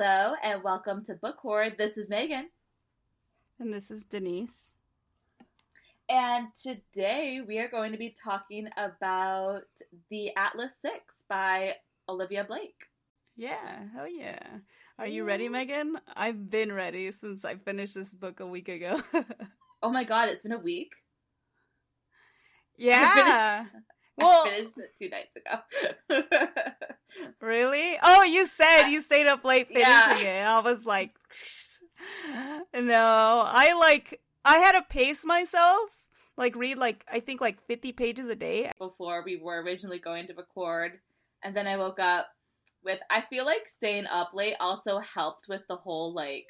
Hello and welcome to Book Hoard. This is Megan. And this is Denise. And today we are going to be talking about The Atlas Six by Olivia Blake. Yeah, hell yeah. Are you ready, Megan? I've been ready since I finished this book a week ago. oh my god, it's been a week? Yeah. well, I finished it two nights ago. really? Oh, you said you stayed up late finishing yeah. it. I was like, no. I like, I had to pace myself. Like read like I think like 50 pages a day. Before we were originally going to record, and then I woke up with I feel like staying up late also helped with the whole like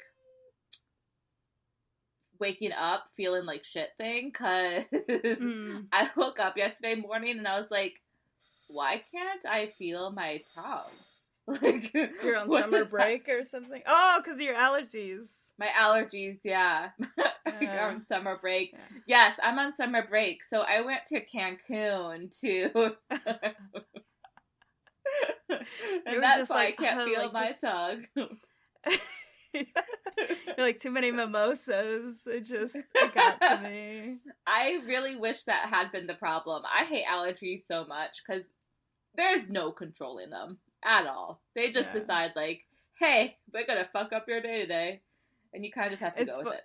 waking up feeling like shit thing cuz mm. I woke up yesterday morning and I was like why can't I feel my tongue? Like you're on summer break that? or something. Oh, cuz your allergies. My allergies, yeah. Uh, on summer break. Yeah. Yes, I'm on summer break. So I went to Cancun to and that's why like, I can't uh, feel like my just... tongue. You're like too many mimosas. It just it got to me. I really wish that had been the problem. I hate allergies so much because there's no controlling them at all. They just yeah. decide like, "Hey, we're gonna fuck up your day today," and you kind of just have to it's go with it.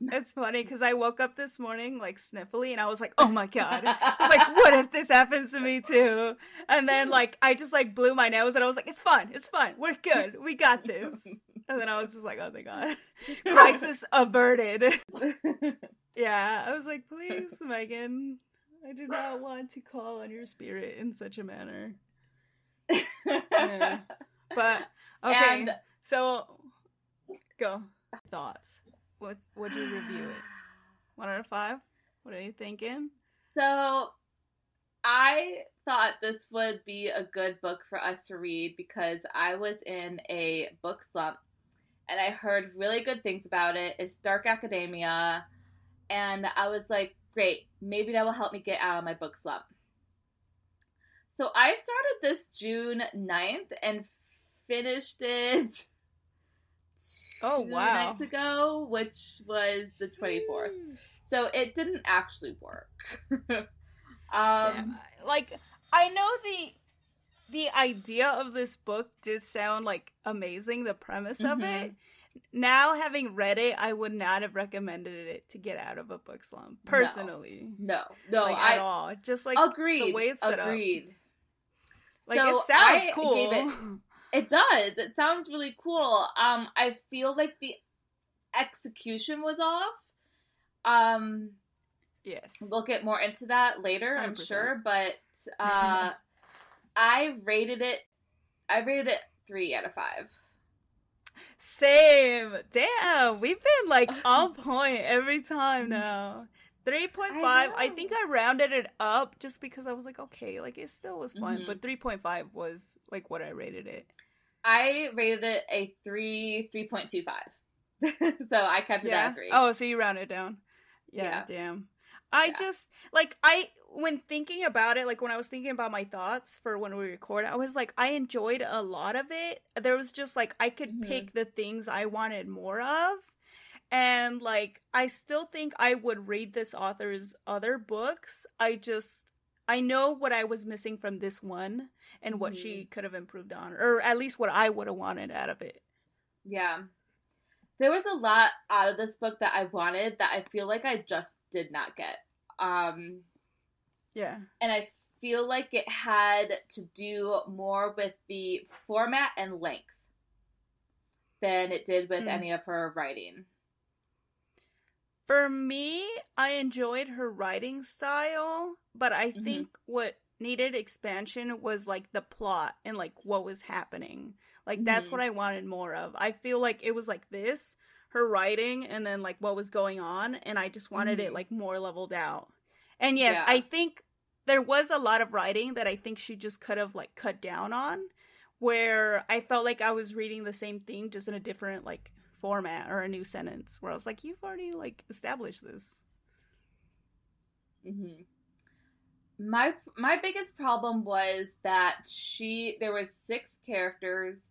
It's funny because I woke up this morning like sniffly and I was like, oh my god. I was like, what if this happens to me too? And then like I just like blew my nose and I was like, it's fine, it's fine, we're good, we got this. And then I was just like, oh my god. Crisis averted. yeah. I was like, please, Megan, I do not want to call on your spirit in such a manner. Yeah. But okay. And- so go. Thoughts. What would you review it? One out of five. What are you thinking? So, I thought this would be a good book for us to read because I was in a book slump and I heard really good things about it. It's dark academia, and I was like, great, maybe that will help me get out of my book slump. So I started this June 9th and finished it oh wow nights ago, which was the twenty fourth. So it didn't actually work. um, like I know the the idea of this book did sound like amazing. The premise mm-hmm. of it. Now, having read it, I would not have recommended it to get out of a book slump. Personally, no, no, no like, I, at all. Just like agreed, the way it's set up. agreed. Up. Like so it sounds I cool. It, It does. It sounds really cool. Um, I feel like the execution was off. Um, yes. We'll get more into that later, i am sure. But uh, I rated it. I rated it three out of five. Same. Damn, we've been like on point every time now. 3.5 I, I, think i rounded it up just because i was like okay like it still was fun mm-hmm. but 3.5 was like what i rated it i rated it a 3 3.25 so i kept it yeah. at 3 oh so you rounded down yeah, yeah. damn i yeah. just like i when thinking about it like when i was thinking about my thoughts for when we record i was like i enjoyed a lot of it there was just like i could mm-hmm. pick the things i wanted more of and like I still think I would read this author's other books. I just I know what I was missing from this one and what mm-hmm. she could have improved on or at least what I would have wanted out of it. Yeah. There was a lot out of this book that I wanted that I feel like I just did not get. Um yeah. And I feel like it had to do more with the format and length than it did with mm. any of her writing. For me, I enjoyed her writing style, but I mm-hmm. think what needed expansion was like the plot and like what was happening. Like that's mm-hmm. what I wanted more of. I feel like it was like this, her writing and then like what was going on and I just wanted mm-hmm. it like more leveled out. And yes, yeah. I think there was a lot of writing that I think she just could have like cut down on where I felt like I was reading the same thing just in a different like format or a new sentence where I was like, you've already like established this. Mm-hmm. My my biggest problem was that she there was six characters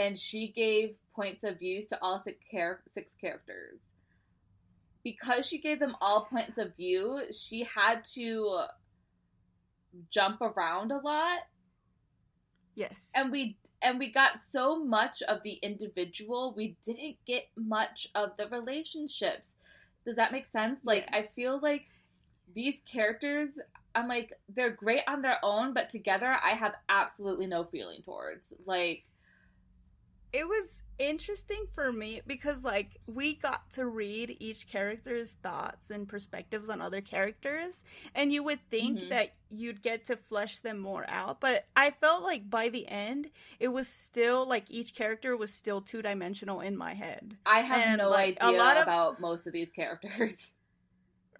and she gave points of views to all six, char- six characters. Because she gave them all points of view, she had to jump around a lot Yes. and we and we got so much of the individual we didn't get much of the relationships does that make sense like i feel like these characters i'm like they're great on their own but together i have absolutely no feeling towards like it was interesting for me because like we got to read each character's thoughts and perspectives on other characters and you would think Mhm. that you'd get to flesh them more out but i felt like by the end it was still like each character was still two-dimensional in my head i have And, no like, a idea lot of- about most of these characters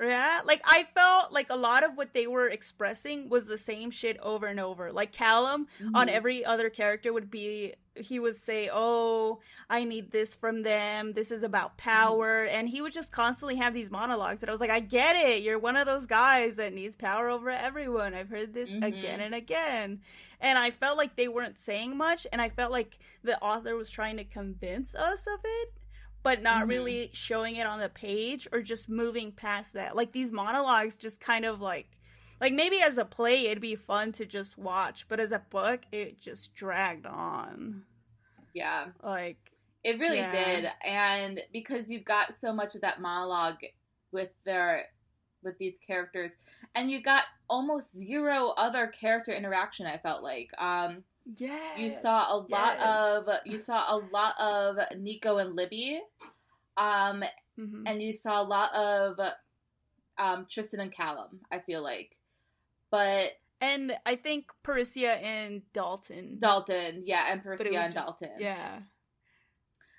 Yeah, like I felt like a lot of what they were expressing was the same shit over and over. Like Callum on Mhm. every other character would be he would say, "Oh, I need this from them. This is about power." And he would just constantly have these monologues and I was like, "I get it. You're one of those guys that needs power over everyone. I've heard this Mhm. again and again." And I felt like they weren't saying much and I felt like the author was trying to convince us of it but not Mhm. really showing it on the page or just moving past that. Like these monologues just kind of like like maybe as a play it'd be fun to just watch, but as a book it just dragged on. yeah Like It really Yeah. did, and because you got so much of that monologue with their with these characters, and you got almost zero other character interaction. I felt like um, yeah. you saw a lot of you saw a lot of Nico and Libby, um, Mhm. and you saw a lot of um, Tristan and Callum. I feel like, but and I think Parisa and Dalton. Dalton, yeah, and but Persia it was and just- Dalton, Yeah.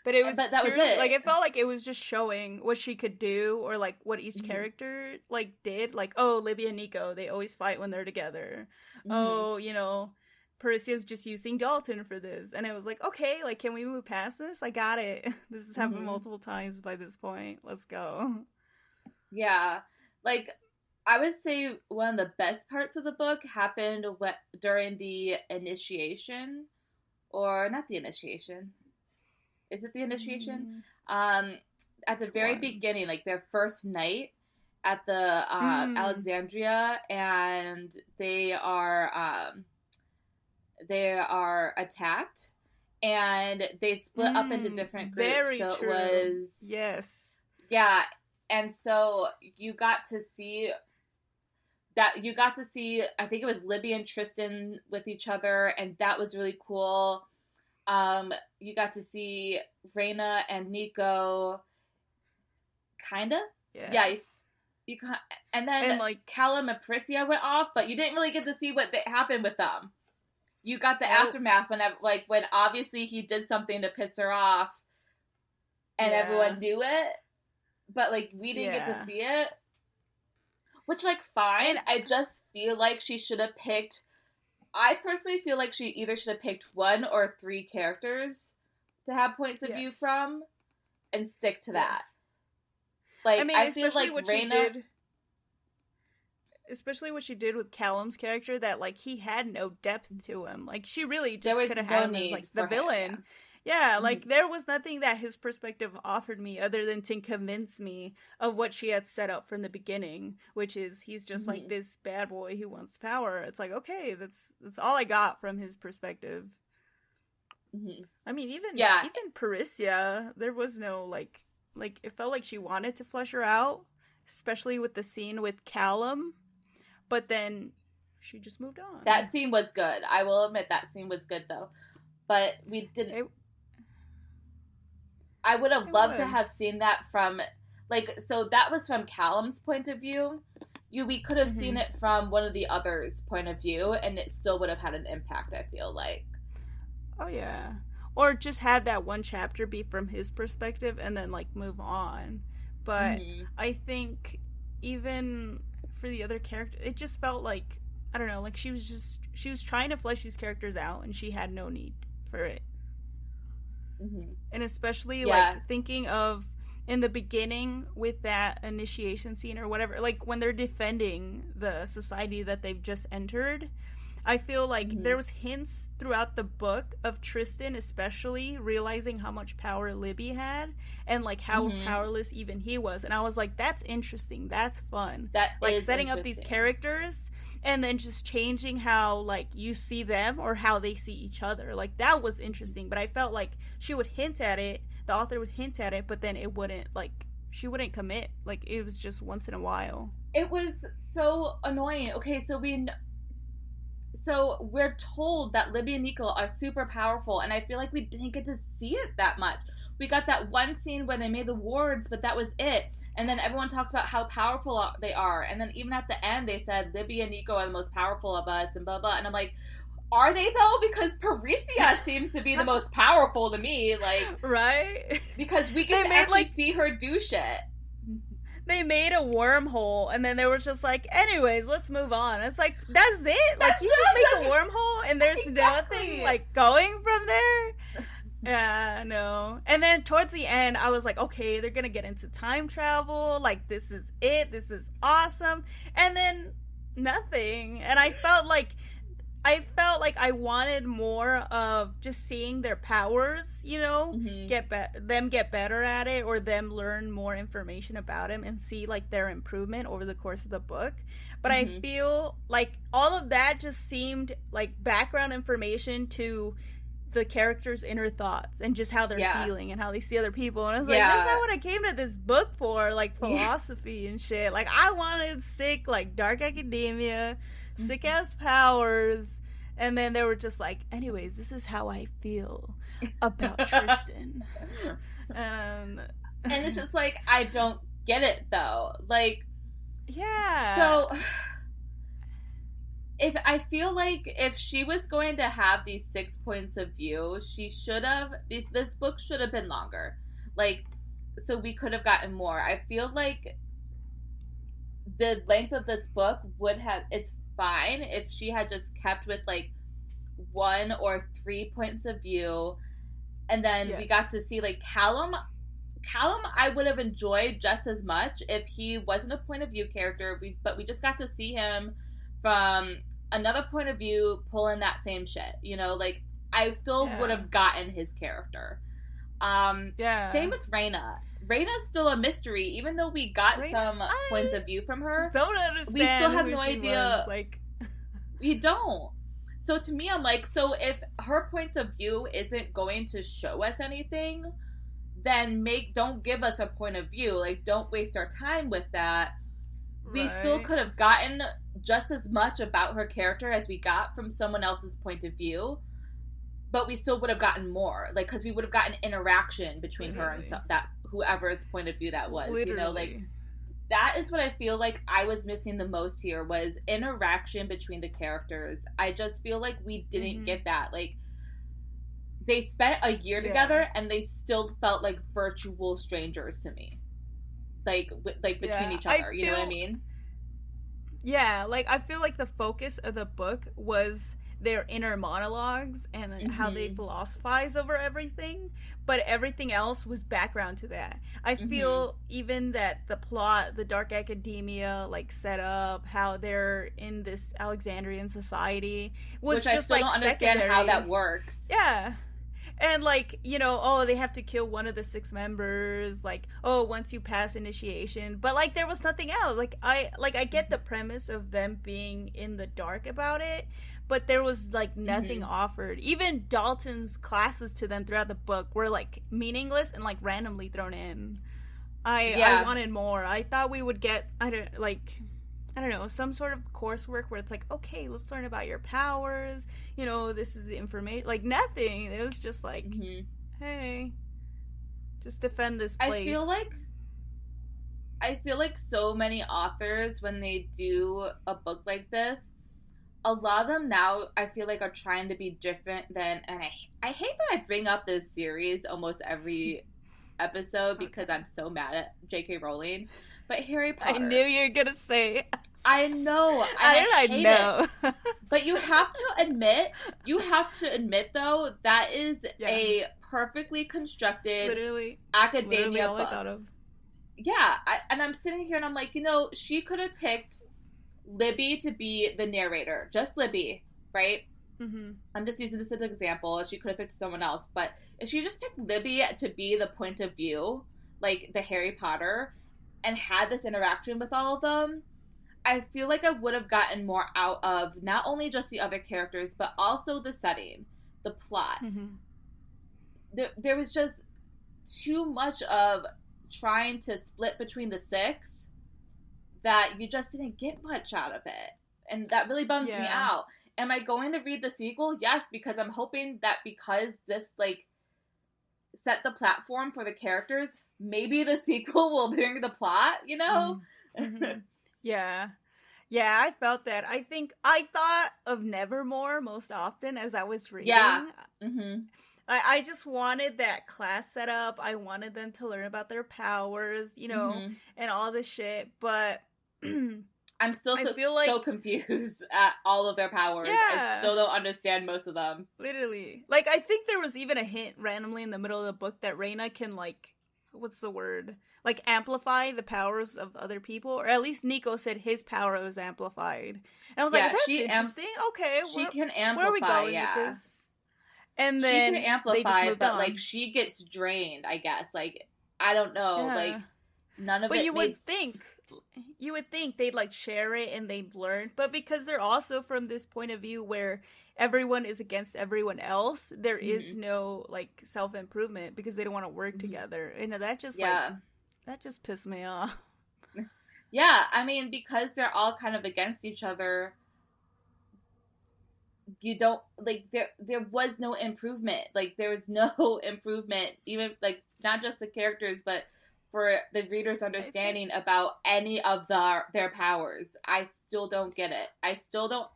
But it was But that was it. Like it felt like it was just showing what she could do or like what each Mhm. character like did. Like, oh, Libby and Nico, they always fight when they're together. Mhm. oh, you know, Parisa's just using Dalton for this. And it was like, okay, like, can we move past this? I got it. This has happened Mhm. multiple times by this point. Let's go. Yeah. Like I would say one of the best parts of the book happened wh- during the initiation or not the initiation. Is it the initiation? Um at the Which very one? beginning, like their first night at the uh, Mm. Alexandria and they are um they are attacked and they split up into Mm, different groups. very so true. it was Yes. yeah, and so you got to see that you got to see I think it was Libby and Tristan with each other and that was really cool. Um you got to see Reina and Nico kinda. Yes. Yeah, You can and then And like, Callum and Parisa went off, but you didn't really get to see what happened with them. You got the Oh. aftermath when, like, when obviously he did something to piss her off, and Yeah. everyone knew it, but like we didn't get to see it. Which, like, fine. I just feel like she should have picked. I personally feel like she either should have picked one or three characters to have points of view from, and stick to that. yes. Like, I mean, I feel like Reina. did. Especially what she did with Callum's character, that like he had no depth to him. Like she really just could have had him as like the him, villain. Yeah, like there was nothing that his perspective offered me other than to convince me of what she had set up from the beginning, which is he's just Mhm. like this bad boy who wants power. It's like okay, that's that's all I got from his perspective. Mhm. I mean, even Yeah. even Parisa, there was no like like it felt like she wanted to flesh her out, especially with the scene with Callum, but then she just moved on. That scene was good. I will admit that scene was good though. But we didn't It- I would have loved to have seen that from like so that was from Callum's point of view. You we could have seen Mhm. it from one of the others' point of view and it still would have had an impact, I feel like. Oh yeah. Or just had that one chapter be from his perspective and then like move on. But Mhm. I think even for the other character it just felt like I don't know, like she was just she was trying to flesh these characters out and she had no need for it. Mhm. And especially Yeah. like thinking of in the beginning with that initiation scene or whatever, like when they're defending the society that they've just entered, I feel like Mhm. there was hints throughout the book of Tristan especially realizing how much power Libby had and like how Mhm. powerless even he was. And I was like, that's interesting. That's fun. That Like setting up these characters and then just changing how like you see them or how they see each other. Like that was interesting. But I felt like she would hint at it, the author would hint at it, but then it wouldn't like she wouldn't commit. Like it was just once in a while. It was so annoying. Okay, so we. So we're told that Libby and Nico are super powerful, and I feel like we didn't get to see it that much. We got that one scene where they made the wards, but that was it. And then everyone talks about how powerful they are, and then even at the end, they said Libby and Nico are the most powerful of us, and blah blah. And I'm like, are they though? Because Parisa seems to be the most powerful to me, like Right? because we get They to made, actually like- see her do shit. They made a wormhole and then they were just like, anyways, let's move on. It's like that's it. Like That's you just make a wormhole and there's Exactly. nothing like going from there. Yeah, no. And then towards the end, I was like, okay, they're gonna get into time travel. Like this is it. This is awesome. And then nothing. And I felt like. I felt like I wanted more of just seeing their powers, you know, Mhm. get be- them get better at it or them learn more information about him and see like their improvement over the course of the book but i Mhm. feel like all of that just seemed like background information to the characters inner thoughts and just how they're Yeah. feeling and how they see other people and i was like Yeah. that's not what i came to this book for like philosophy and shit like i wanted sick like dark academia Mm-hmm. sick ass powers and then they were just like anyways this is how i feel about tristan and and it's just like I don't get it though. Like yeah so if I feel like if she was going to have these six points of view, she should have this this book should have been longer. Like so we could have gotten more. I feel like the length of this book would have it's fine if she had just kept with like one or three points of view. And then we got to see like Callum Callum I would have enjoyed just as much if he wasn't a point of view character. We, but we just got to see him from another point of view pulling that same shit you know? Like I still Yeah. would have gotten his character. Um yeah. same with Reina Reina's still a mystery even though we got Reina- some I- points of view from her don't understand we still have no idea. was, like we don't. So to me, I'm like, so if her point of view isn't going to show us anything, then make don't give us a point of view. Like, don't waste our time with that. We still could have gotten just as much about her character as we got from someone else's point of view, but we still would have gotten more. Like, because we would have gotten interaction between her and so, that whoever's point of view that was. You know, like that is what I feel like I was missing the most here was interaction between the characters. I just feel like we didn't Mhm. get that. Like they spent a year Yeah. together and they still felt like virtual strangers to me. Like wi- like between Yeah, each I other, you know what I mean? yeah like i feel like the focus of the book was their inner monologues and how they Mhm. philosophize over everything but everything else was background to that i Mm-hmm. feel even that the plot the dark academia like set up how they're in this alexandrian society was Which just I still like don't understand how that works. Yeah. And like, you know, oh, they have to kill one of the six members, like, oh, once you pass initiation. But like there was nothing else. Like I like I get the premise of them being in the dark about it, but there was like nothing Mhm. offered. Even Dalton's classes to them throughout the book were like meaningless and like randomly thrown in. I Yeah. I wanted more. I thought we would get I don't like I don't know, some sort of coursework where it's like, okay, let's learn about your powers. You know, this is the information. Like nothing. It was just like, Mhm. hey, just defend this place. I feel like I feel like so many authors when they do a book like this, a lot of them now I feel like are trying to be different than and I I hate that I bring up this series almost every episode because I'm so mad at J.K. Rowling. But Harry Potter. I knew you were gonna say. I know, How I, hate it. But you have to admit, you have to admit though that is Yeah. a perfectly constructed literally, literally academia all book. I thought of. yeah, I, and I'm sitting here and I'm like, you know, she could have picked Libby to be the narrator, just Libby, right? Mm-hmm. I'm just using this as an example. She could have picked someone else, but if she just picked Libby to be the point of view, like the Harry Potter, and had this interaction with all of them, I feel like I would have gotten more out of not only just the other characters, but also the setting, the plot. Mm-hmm. There, there was just too much of trying to split between the six that you just didn't get much out of it. And that really bums me out. Am I going to read the sequel? Yes, because I'm hoping that because this like set the platform for the characters, maybe the sequel will bring the plot, you know? Mhm. Yeah. Yeah, I felt that. I think I thought of Nevermore most often as I was reading. Yeah. hmm I, I just wanted that class set up. I wanted them to learn about their powers, you know, Mhm. and all this shit. But I'm still so, like- so confused at all of their powers. I still don't understand most of them. literally, like, I think there was even a hint randomly in the middle of the book that Reina can, like, what's the word? Like, amplify the powers of other people. Or at least Nico said his power was amplified. And I was Yeah, like, that's she am- interesting. okay. She where- can amplify, where are we going yeah. with this? And she then can they just amplify, but on. like she gets drained. I guess. Like I don't know. Yeah. Like none of but it. But you made... would think, you would think they'd like share it and they'd learn. But because they're also from this point of view where everyone is against everyone else, there is Mm-hmm. no like self improvement because they don't want to work together. And that just Yeah. like that just pissed me off. Yeah, I mean, because they're all kind of against each other, you don't like there. There was no improvement. Like there was no improvement, even like not just the characters, but for the reader's understanding about any of the their powers. I still don't get it. I still don't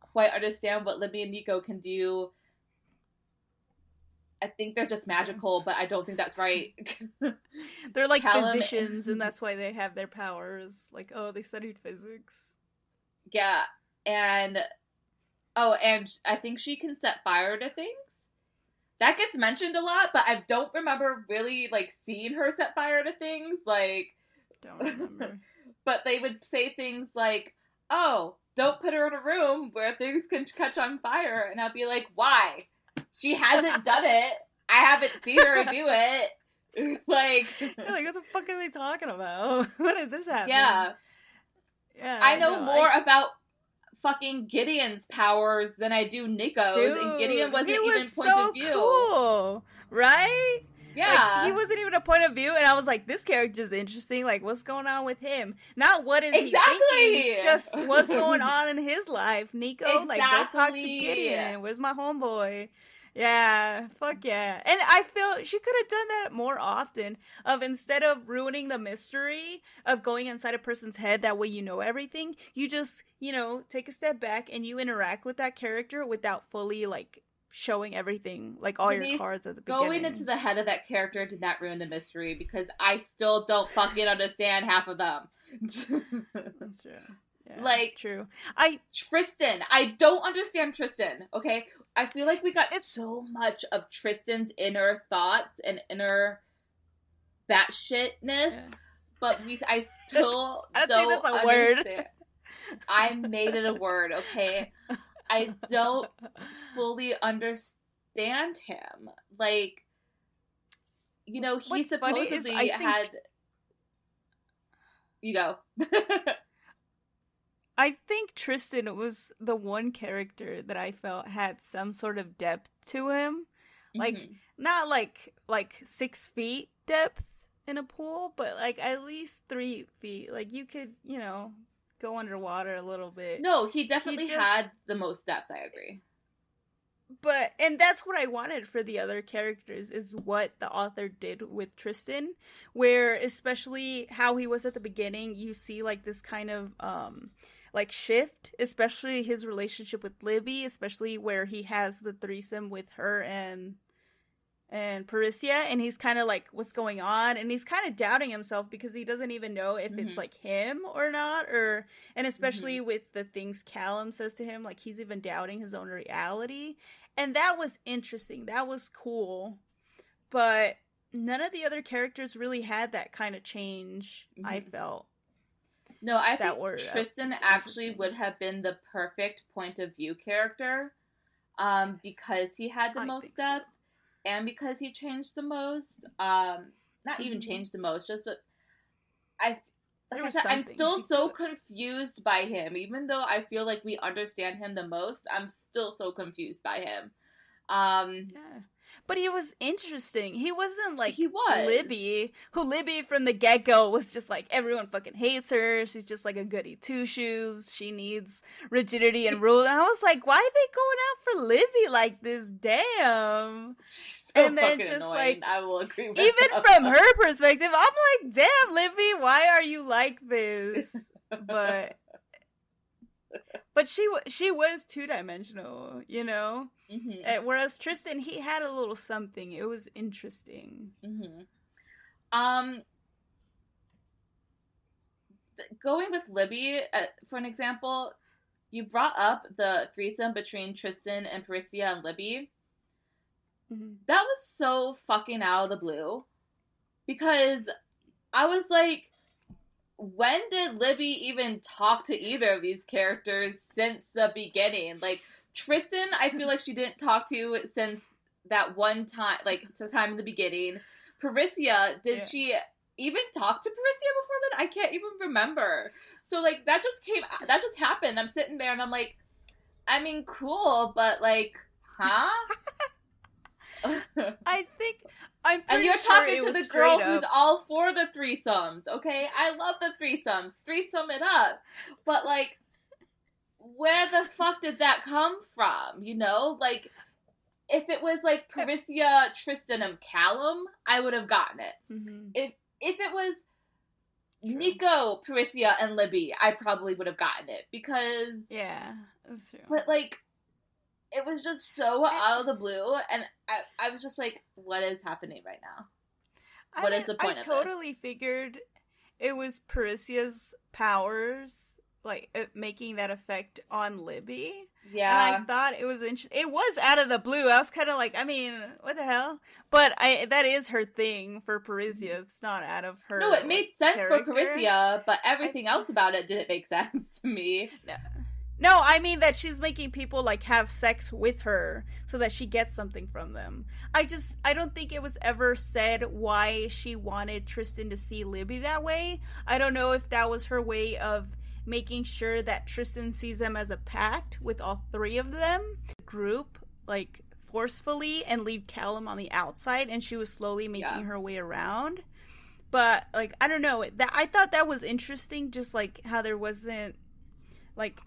quite understand what Libby and Nico can do. I think they're just magical, but I don't think that's right. They're like Callum- physicians, and that's why they have their powers. Like, oh, they studied physics. Yeah, and oh, and I think she can set fire to things. That gets mentioned a lot, but I don't remember really like seeing her set fire to things. Like, Don't remember. but they would say things like, "Oh, don't put her in a room where things can catch on fire," and I'd be like, "Why? She hasn't done it. I haven't seen her do it." like, like, what the fuck are they talking about? when did this happen? yeah. yeah. I know no, more about fucking Gideon's powers than I do Nico's, and Gideon wasn't he even point so of view. Cool, right? Yeah, Like, he wasn't even a point of view, and I was like, this character's interesting. Like, what's going on with him? Not what is Exactly. he thinking, just what's going on in his life. Nico, like, go talk to Gideon. Where's my homeboy? Yeah, fuck yeah. And I feel she could have done that more often. Of instead of ruining the mystery of going inside a person's head, that way you know everything. You just, you know, take a step back and you interact with that character without fully like showing everything, like all your Denise, cards at the beginning. going into the head of that character did not ruin the mystery because I still don't fucking understand half of them. That's true. Yeah, Like- true. I Tristan, I don't understand Tristan. Okay, I feel like we got It's- so much of Tristan's inner thoughts and inner batshitness. yeah. but we I still I don't don't, think that's a word. understand. I made it a word, okay? I don't fully understand him. Like you know, he What's supposedly had You go. I think Tristan was the one character that I felt had some sort of depth to him. Like Mhm. not like like six feet depth in a pool, but like at least three feet. Like you could, you know, go underwater a little bit. No, he definitely just- had the most depth, I agree. but and that's what I wanted for the other characters is what the author did with Tristan, where especially how he was at the beginning, you see like this kind of um like shift, especially his relationship with Libby, especially where he has the threesome with her and and Parisa, and he's kind of like, what's going on? And he's kind of doubting himself because he doesn't even know if it's Mhm. like him or not, or and especially with the things Callum says to him, like he's even doubting his own reality, and that was interesting. That was cool, but none of the other characters really had that kind of change. I Mhm. felt. No, I think were, Tristan actually would have been the perfect point of view character, um, because he had the I most depth, so. and because he changed the most. Um, not even mm-hmm. changed the most, just but I. Like I said, I'm still so confused by him. Even though I feel like we understand him the most, I'm still so confused by him. Um, yeah but he was interesting. He wasn't like he was Libby, who Libby from the get go was just like everyone fucking hates her. She's just like a goody two shoes. She needs rigidity and rule. And I was like, why are they going out for Libby like this? Damn. So and then just annoying. like I will agree. even that. from her perspective, I'm like, damn, Libby, why are you like this? But but she she was two dimensional, you know. Mm-hmm. whereas Tristan, he had a little something. It was interesting. Mm-hmm. Um, going with Libby uh, for an example, you brought up the threesome between Tristan and Parisa and Libby. Mm-hmm. That was so fucking out of the blue because I was like, when did Libby even talk to either of these characters since the beginning? Like Tristan, I feel like she didn't talk to since that one time, like some time in the beginning. Parisa, did yeah. she even talk to Parisa before then? I can't even remember. So like that just came, that just happened. I'm sitting there and I'm like, I mean, cool, but like, huh? I think I'm and you're sure talking to the girl who's all for the threesomes, okay? I love the threesomes. Threesome it up. But like where the fuck did that come from? You know? Like if it was like Parisa, Tristan, and Callum, I would have gotten it. Mm-hmm. If if it was true. Nico, Parisa, and Libby, I probably would have gotten it because yeah, that's true. But like it was just so out of the blue, and I, I was just like, what is happening right now? What I is the point? I totally figured it was Parisa's powers, like making that effect on Libby. Yeah, and I thought it was interesting. It was out of the blue. I was kind of like, I mean, what the hell? But I that is her thing for Parisa. Mm-hmm. It's not out of her. No, it made sense character. for Parisa, but everything I, else about it didn't make sense to me. No. No, I mean that she's making people like have sex with her so that she gets something from them. I just I don't think it was ever said why she wanted Tristan to see Libby that way. I don't know if that was her way of making sure that Tristan sees them as a pact with all three of them, group like forcefully and leave Callum on the outside and she was slowly making yeah. her way around. But like I don't know, that I thought that was interesting just like how there wasn't like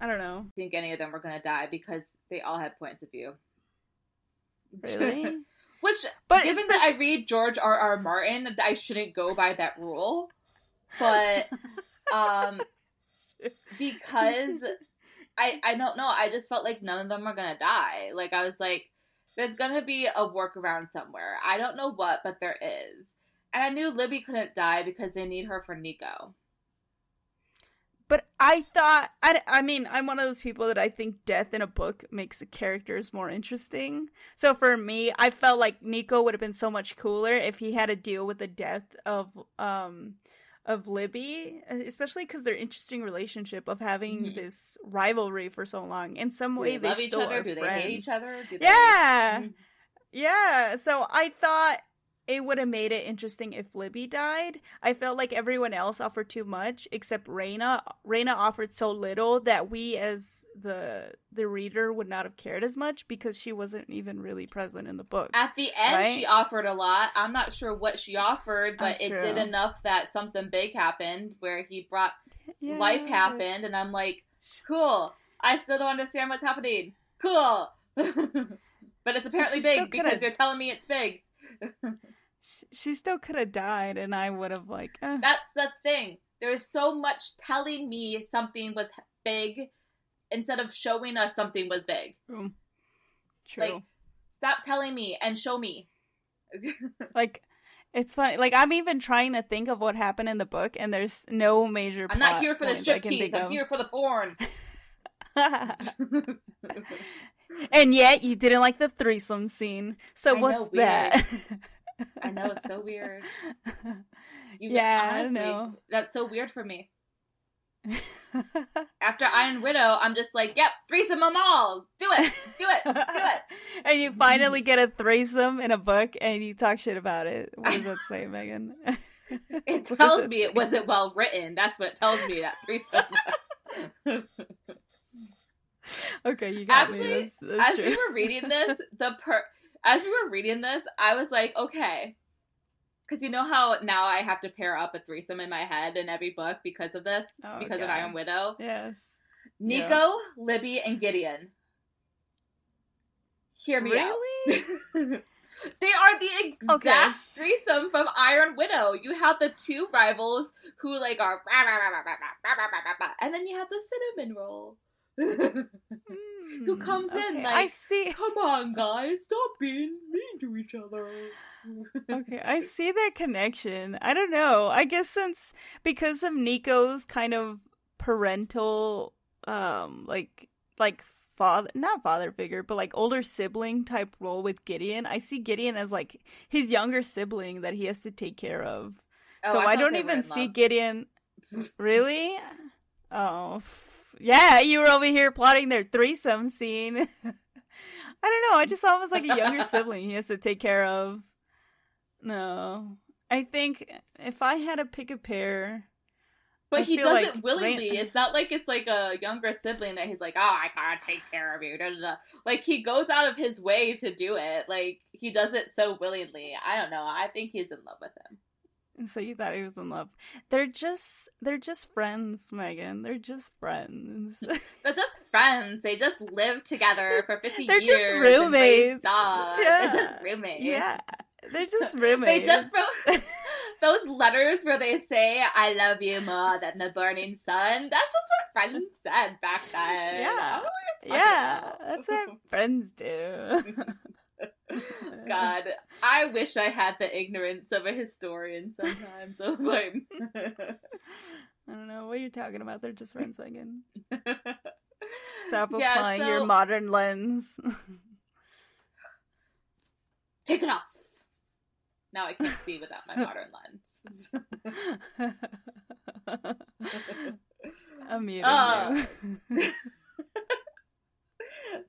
I don't know. Think any of them were going to die because they all had points of view. Really? Which, but given that I read George R. R. Martin, I shouldn't go by that rule. But um, because I I don't know, I just felt like none of them are gonna die. Like I was like, there's gonna be a workaround somewhere. I don't know what, but there is. And I knew Libby couldn't die because they need her for Nico. But I thought, I, I mean, I'm one of those people that I think death in a book makes the characters more interesting. So for me, I felt like Nico would have been so much cooler if he had to deal with the death of, um, of Libby, especially because their interesting relationship of having mm-hmm. this rivalry for so long. In some Do way, they, they each still other. Are Do friends. they hate each other? They... Yeah, mm-hmm. yeah. So I thought it would have made it interesting if Libby died. I felt like everyone else offered too much except Reina. Reina offered so little that we as the the reader would not have cared as much because she wasn't even really present in the book. At the end right? she offered a lot. I'm not sure what she offered, but That's it true. did enough that something big happened where he brought yeah. life happened and I'm like, "Cool. I still don't understand what's happening. Cool." but it's apparently big because you're telling me it's big she still could have died, and I would have like. Eh. That's the thing. There is so much telling me something was big instead of showing us something was big. True. True. Like, stop telling me and show me. like, it's funny. Like, I'm even trying to think of what happened in the book, and there's no major. I'm not here for the striptease. I'm here for the porn. and yet, you didn't like the threesome scene. So I what's know, that? I know it's so weird. You yeah, honestly, I know. That's so weird for me. After Iron Widow, I'm just like, yep, threesome them all. Do it, do it, do it. and you finally get a threesome in a book, and you talk shit about it. What does that say, Megan? It tells me it wasn't well written. That's what it tells me that threesome. okay, you got Actually, me. That's, that's as true. we were reading this, the per as we were reading this, I was like, okay. Because you know how now I have to pair up a threesome in my head in every book because of this, oh, because God. of Iron Widow? Yes. Nico, yeah. Libby, and Gideon. Hear me really? out. They are the exact okay. threesome from Iron Widow. You have the two rivals who like are, and then you have the cinnamon roll. Hmm. Who Hmm, comes in, like- I see. Come on, guys, stop being mean to each other. Okay, I see that connection. I don't know. I guess since because of Nico's kind of parental um like like father not father figure, but like older sibling type role with Gideon, I see Gideon as like his younger sibling that he has to take care of. Oh, so I, thought don't even see love. Gideon really? Oh, yeah, you were over here plotting their threesome scene. I don't know. I just saw him as like a younger sibling he has to take care of. No. I think if I had to pick a pair, But I he does like it willingly. It's not like it's like a younger sibling that he's like, oh, I gotta take care of you. Da, da, da. Like he goes out of his way to do it. Like he does it so willingly. I don't know. I think he's in love with him. so you thought he was in love. They're just they're just friends, Megan. They're just friends. They're just friends. They just live together for fifty They're just years. and raise roommates. Yeah. They're just roommates. yeah. They're just roommates. They just wrote those letters where they say "I love you more than the burning sun." That's just what friends said back then. Yeah. I don't know what you're yeah, about. that's what friends do. God, I wish I had the ignorance of a historian sometimes. I'm like, I don't know what you're talking about. They're just friends, Megan. Stop Yeah, applying your modern lens. take it off. Now I can't see without my modern lens. I'm muting Uh, you.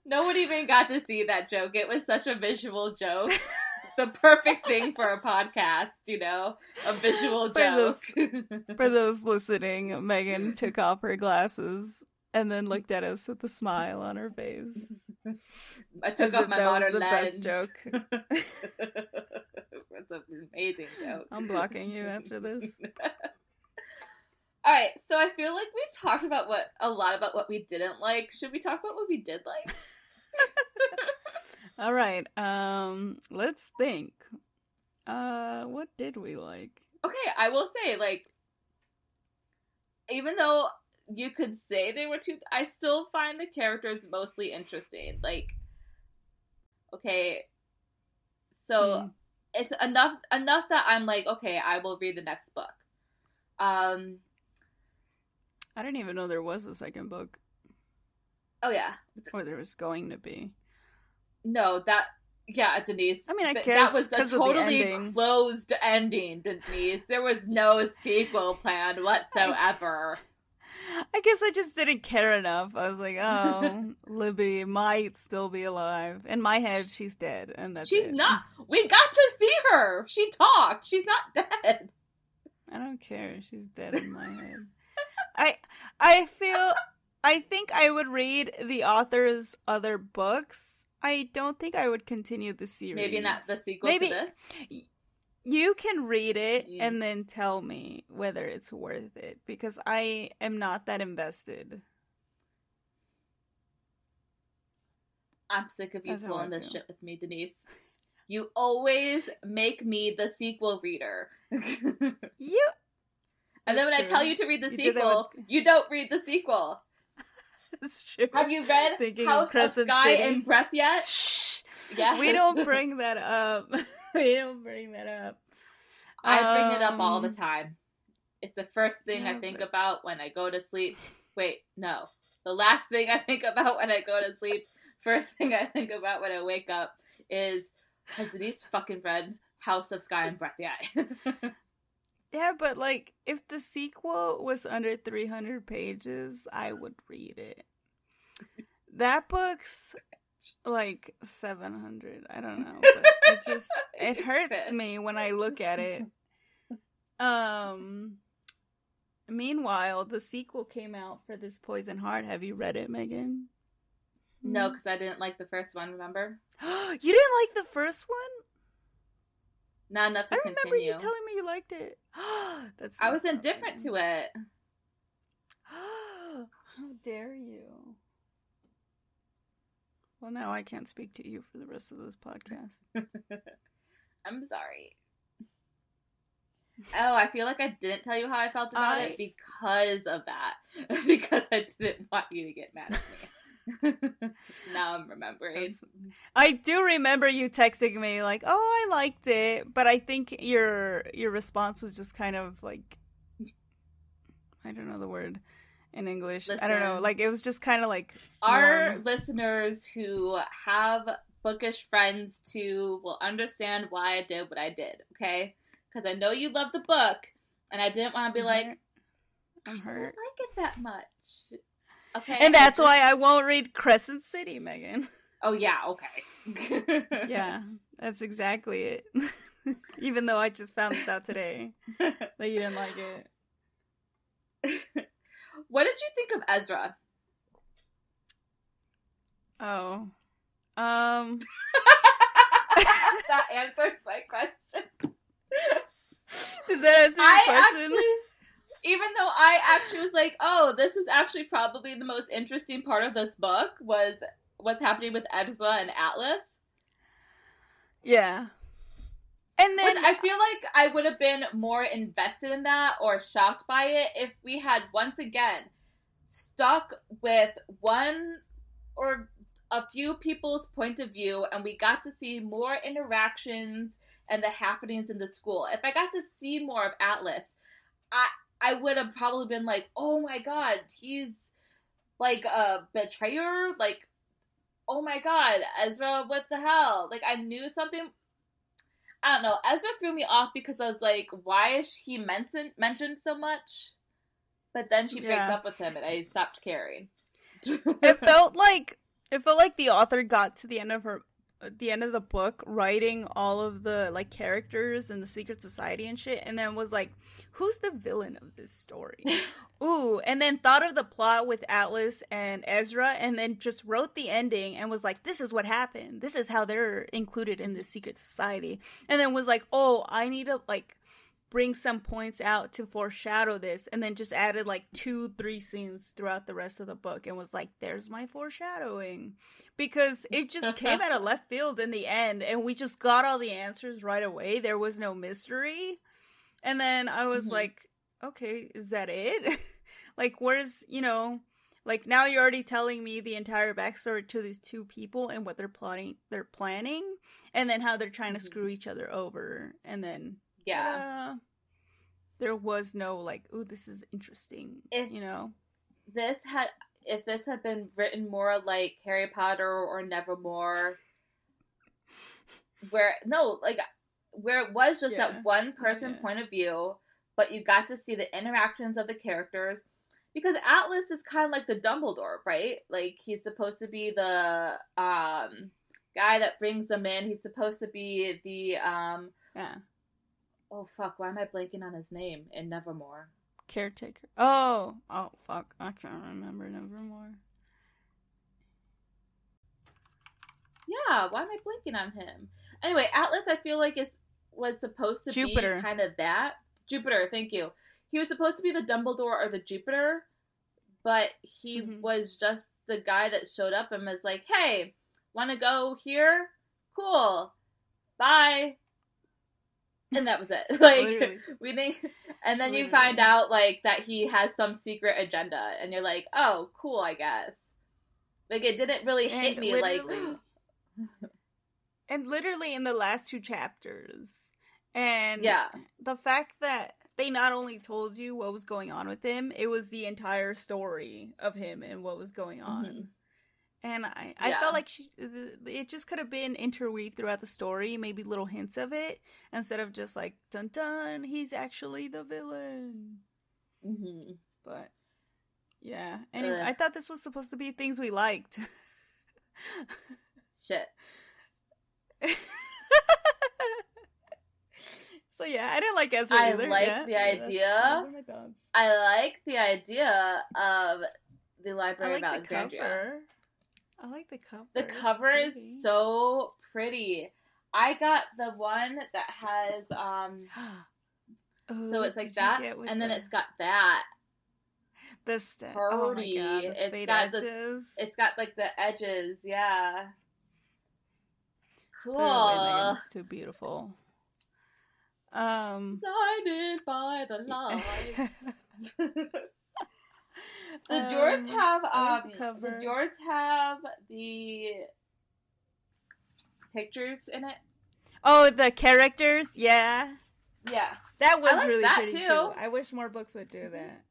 No one even got to see that joke. It was such a visual joke. the perfect thing for a podcast, you know? A visual For joke. those- For those listening, Megan took off her glasses and then looked at us with a smile on her face. I took off my that was modern the lens. best joke. it's an amazing joke. I'm blocking you after this. All right, so I feel like we talked about what a lot about what we didn't like. Should we talk about what we did like? All right. Um, let's think. Uh, what did we like? Okay, I will say like even though you could say they were too I still find the characters mostly interesting. Like okay, so Hmm. it's enough enough that I'm like, okay, I will read the next book. Um I didn't even know there was a second book, oh yeah. or there was going to be. No, that yeah, Denise. I mean, I th- guess that was a totally ending. closed ending, Denise. There was no sequel planned whatsoever. I guess I just didn't care enough. I was like, oh, Libby might still be alive. In my head, she's dead, and that's She's it. not. We got to see her. She talked. She's not dead. I don't care. She's dead in my head. I I feel I think I would read the author's other books. I don't think I would continue the series. Maybe not the sequel Maybe- to this. You can read it Mm. and then tell me whether it's worth it because I am not that invested. I'm sick of you That's pulling this shit with me, Denise. You always make me the sequel reader. and then when I tell you to read the You sequel, with- you don't read the sequel. It's true. Have you read Thinking House of, Crescent Sky City? and Breath yet? Shh. Yes. We don't bring that up. we don't bring that up. I bring it up all the Um, time. It's the first thing I think but- about when I go to sleep. Wait, no. The last thing I think about when I go to sleep, first thing I think about when I wake up is has Denise fucking read House of Sky and Breath yet? Yeah, but like if the sequel was under 300 pages, I would read it. That book's like 700. I don't know, but it just it hurts me when I look at it. Um meanwhile, the sequel came out for this Poison Heart. Have you read it, Megan? No, because I didn't like the first one. Remember? you didn't like the first one? Not enough to I remember continue. you telling me you liked it. That's I was indifferent to it. How dare you? Well, now I can't speak to you for the rest of this podcast. I'm sorry. Oh, I feel like I didn't tell you how I felt about I- it because of that. because I didn't want you to get mad at me. now I'm remembering. I do remember you texting me like, "Oh, I liked it," but I think your your response was just kind of like, I don't know the word in English. I don't know. Like it was just kind of like Our warm. listeners who have bookish friends too will understand why I did what I did, okay? Because I know you love the book, and I didn't want to be I'm like, hurt. I'm I don't like it that much. Okay. And that's why I won't read Crescent City, Megan. Oh, yeah, okay. yeah, that's exactly it. Even though I just found this out today that you didn't like it. what did you think of Ezra? Oh. Um that answers my question. Does that answer your I question? actually, even though I actually was like, oh, this is actually probably the most interesting part of this book was what's happening with Ezra and Atlas. yeah. And then Which I feel like I would have been more invested in that or shocked by it if we had once again stuck with one or a few people's point of view and we got to see more interactions and the happenings in the school. If I got to see more of Atlas, I I would have probably been like, "Oh my god, he's like a betrayer." Like, "Oh my god, Ezra, what the hell?" Like I knew something I don't know. Ezra threw me off because I was like, why is he mentioned mentioned so much? But then she breaks Yeah. up with him, and I stopped caring. it felt like it felt like the author got to the end of her the end of the book writing all of the like characters and the secret society and shit and then was like who's the villain of this story? Ooh and then thought of the plot with atlas and ezra and then just wrote the ending and was like this is what happened. This is how they're included in this secret society. And then was like oh i need to like bring some points out to foreshadow this and then just added like two three scenes throughout the rest of the book and was like there's my foreshadowing because it just came out of left field in the end and we just got all the answers right away there was no mystery and then i was Mhm. like okay is that it like where's you know like now you're already telling me the entire backstory to these two people and what they're plotting they're planning and then how they're trying to Mhm. screw each other over and then yeah. ta-da, there was no like oh this is interesting If- you know This had if this had been written more like Harry Potter or Nevermoor, where no, like where it was just Yeah. that one person Yeah. point of view, but you got to see the interactions of the characters. Because Atlas is kind of like the Dumbledore, right? Like he's supposed to be the um guy that brings them in. He's supposed to be the um yeah oh fuck, why am I blanking on his name in Nevermoor? caretaker oh oh fuck i can't remember Nevermoor Yeah, why am I blanking on him? Anyway, Atlas I feel like is was supposed to Jupiter. be kind of that. Jupiter, thank you. He was supposed to be the Dumbledore or the Jupiter, but he Mhm. was just the guy that showed up and was like, "Hey, want to go here? Cool. Bye." And that was it. like Literally. we think and then you find out like that he has some secret agenda and you're like, "Oh, cool, I guess." Like it didn't really hit And me like and literally in the last two chapters and Yeah. the fact that they not only told you what was going on with him it was the entire story of him and what was going on Mhm. And I, I Yeah. felt like she, it just could have been interweaved throughout the story, maybe little hints of it, instead of just like, dun dun, he's actually the villain. hmm But yeah. Anyway, Ugh. I thought this was supposed to be things we liked. Shit. so yeah, I didn't like Ezra I either. like yeah, the idea. Those are my thoughts. I like the idea of the Library like of Alexandria. I like the cover. The cover is so pretty. I got the one that has um Oh, so it's like that and then the- it's got that. the st- oh my god, the It's got the- It's got like the edges, yeah. Cool. It's too beautiful. Um, Blinded by the light. The um, drawers have I like um the the, drawers have the pictures in it. Oh, the characters, yeah. Yeah. That was like really that pretty too. too. I wish more books would do that.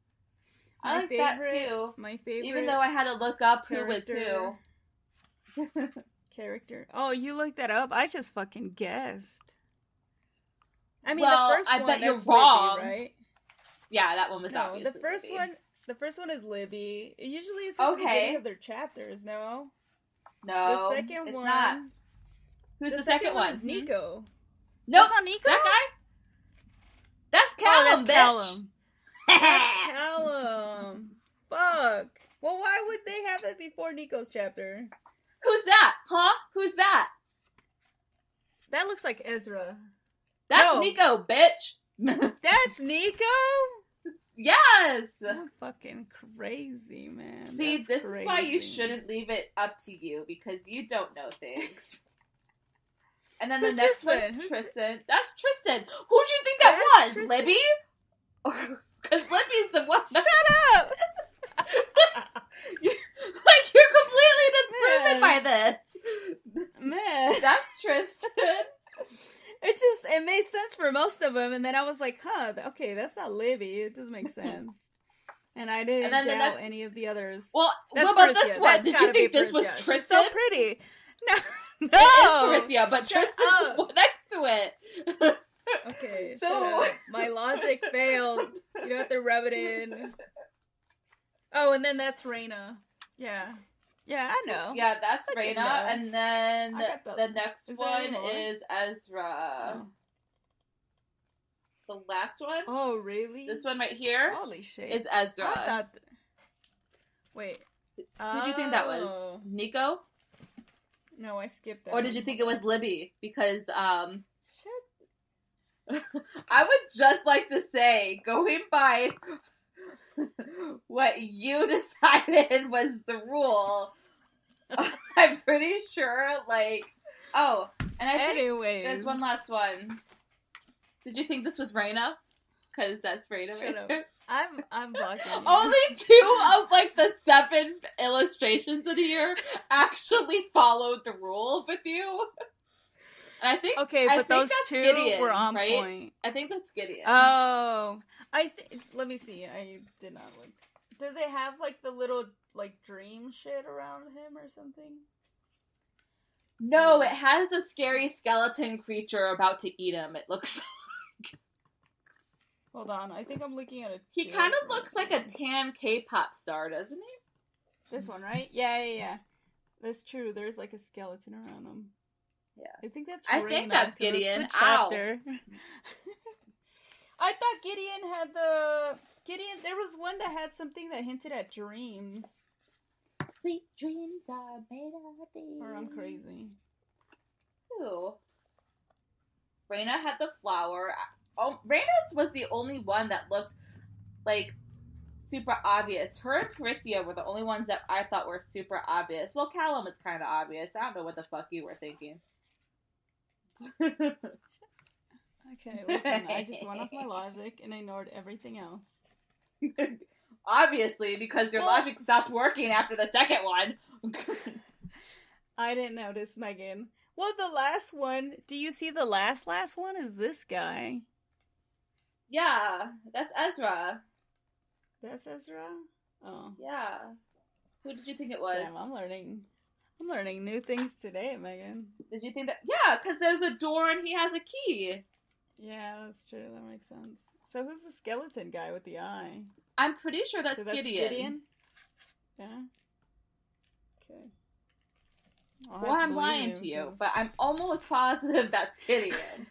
I My like that too. My favorite Even though I had to look up who was who. character. Oh, you looked that up? I just fucking guessed. I mean, Well, the first I one, bet you're wrong. right? Yeah, that one was No, obviously the first one. The first one is Libby. Usually, it's at the Okay. beginning of their chapters. No, No, the second it's one. not. Who's the, second, one? is Nico. Mm-hmm. Nope, That's not Nico. that guy. That's Oh, Callum, that's bitch. Callum. Callum. Fuck. Well, why would they have it before Nico's chapter? Who's that? Huh? Who's that? That looks like Ezra. That's No. Nico, bitch. That's Nico. Yes. I'm fucking crazy, man. See, That's this is why you shouldn't leave it up to you because you don't know things. And then Who's the next one? one's Who's Tristan. That's Tristan. Who do you think that That's was? Tristan. Libby? Because Libby's the one that Shut up. like you're completely disproven Man. by this. Man, That's Tristan. It just it made sense for most of them, and then I was like, huh, okay, that's not Libby. It doesn't make sense. And I didn't And then the doubt next- any of the others. Well, That's what about this one? That's Did you think this was Tristan? so pretty. No, It no. is Parisa, but Tristan's up. the one next to it. Okay, So-. My logic failed. You don't have to rub it in. Oh, and then that's Reina. Yeah. Yeah, I know. Yeah, that's Reina, and then the- the next Is one is Ezra. Oh. The last one, Oh, really? this one right here, Holy shit. is Ezra. I thought. th- Wait. Who did you think that was? Oh. Nico, No, I skipped that. or did you think it was Libby? Because um, Shit. I would just like to say, going by what you decided was the rule, I'm pretty sure, like, oh, and I think Anyways. there's one last one. Did you think this was Reina? Because that's Reina right there. I'm I'm blocking. you. Only two of like the seven illustrations in here actually followed the rule with you. And I think Okay, I but think those that's two Gideon, were on right? point. I think that's Gideon. Oh, I th- let me see. I did not look. Does it have like the little like dream shit around him or something? no, it has a scary skeleton creature about to eat him. It looks. Hold on, I think I'm looking at a. He kind of looks like a tan K-pop star, doesn't he? This one, right? Yeah, yeah, yeah. That's true. There's like a skeleton around him. Yeah. I think that's. I think that's 'cause it's the Gideon. Ow. I thought Gideon had the Gideon. There was one that had something that hinted at dreams. Sweet dreams are made of these. Or I'm crazy. Ooh. Reina had the flower. Oh, Reina's was the only one that looked like super obvious. Her and Parisa were the only ones that I thought were super obvious. Well, Callum is kind of obvious. I don't know what the fuck you were thinking. Okay, listen. I just went off my logic and ignored everything else. Obviously, because your logic stopped working after the second one. I didn't notice Megan. Well, the last one. Do you see the last last one? Is this guy? yeah, that's Ezra. That's Ezra. Oh, Yeah. Who did you think it was? damn! I'm learning. I'm learning new things today, Megan. Did you think that? Yeah, because there's a door and he has a key. Yeah, that's true. That makes sense. So who's the skeleton guy with the eye? I'm pretty sure that's, so that's Gideon. Gideon. Yeah. Okay. I'll Well, I'm lying to you, 'cause- but I'm almost positive that's Gideon.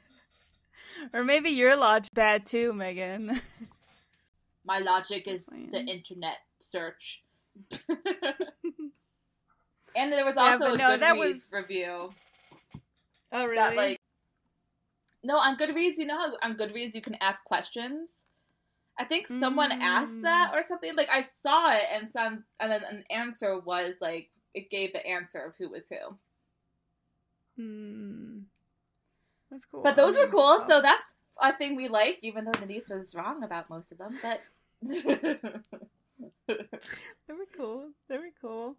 or maybe your lodge bad too, Megan. My logic is the internet search. and there was Yeah, also but a no, Goodreads was- review oh, really? that like no on Goodreads. You know how on Goodreads you can ask questions. I think someone asked that Mm. or something. Like I saw it and some, and then an answer was like it gave the answer of who was who. Hmm. That's cool. But those were cool, so that's a thing we like, even though Denise was wrong about most of them. But They were cool. They were cool.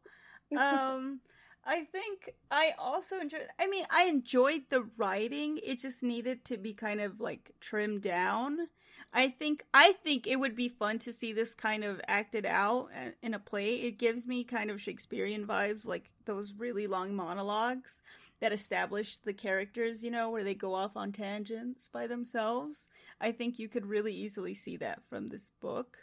Um, I think I also enjoyed. I mean, I enjoyed the writing. It just needed to be kind of like trimmed down. I think I think it would be fun to see this kind of acted out uh, in a play. It gives me kind of Shakespearean vibes, like those really long monologues that establish the characters, you know, where they go off on tangents by themselves. I think you could really easily see that from this book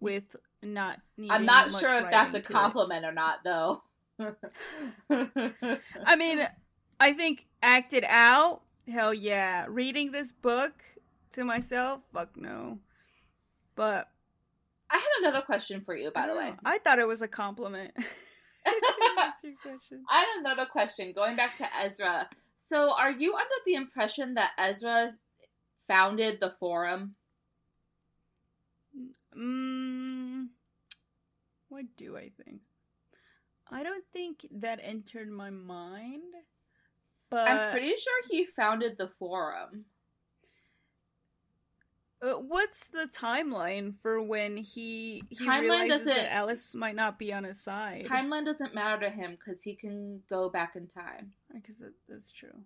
with not needing I'm not sure if that's a compliment or not, though. I mean, I think acted out, hell yeah. Reading this book to myself, fuck no. But I had another question for you, by the way. I thought it was a compliment. That's your question. I had another question going back to Ezra. So, are you under the impression that Ezra founded the forum? Mm, what do I think? I don't think that entered my mind. But I'm pretty sure he founded the forum. Uh, what's the timeline for when he he Timeline realizes doesn't- that Alice might not be on his side? Timeline doesn't matter to him because he can go back in time. because that, that's true.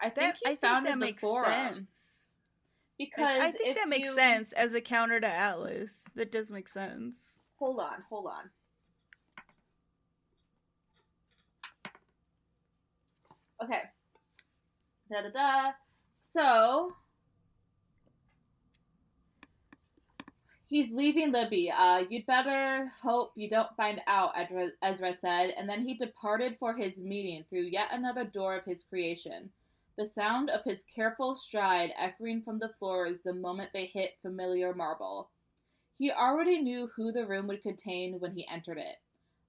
I think That he I think that the makes forum sense. because I, I think if that makes you- sense as a counter to Alice. That does make sense. Hold on, hold on. Okay. Da da da. So he's leaving Libby. Uh, you'd better hope you don't find out, Ezra, said, and then he departed for his meeting through yet another door of his creation. The sound of his careful stride echoing from the floors the moment they hit familiar marble. He already knew who the room would contain when he entered it.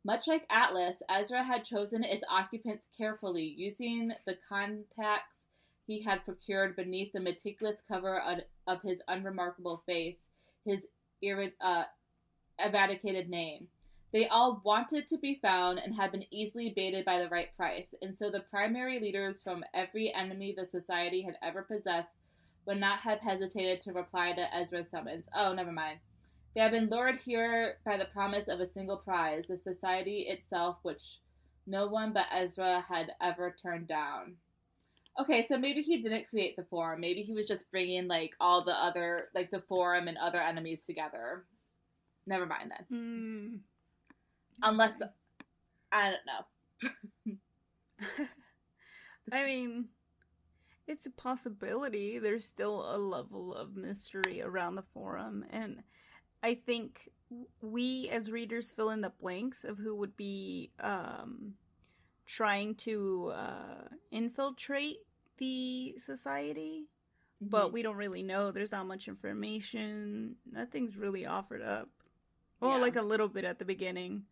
Much like Atlas, Ezra had chosen its occupants carefully, using the contacts he had procured beneath the meticulous cover of his unremarkable face, his irri- uh, eradicated name. They all wanted to be found and had been easily baited by the right price, and so the primary leaders from every enemy the society had ever possessed would not have hesitated to reply to Ezra's summons. Oh, never mind. They had been lured here by the promise of a single prize, the society itself, which no one but Ezra had ever turned down. Okay, so maybe he didn't create the forum. Maybe he was just bringing like all the other, like the forum and other enemies together. Never mind then. Hmm. Unless I don't know. I mean, it's a possibility. There's still a level of mystery around the forum, and I think we as readers fill in the blanks of who would be um, trying to uh, infiltrate the society. But we don't really know. There's not much information. Nothing's really offered up. Well, Yeah. like a little bit at the beginning,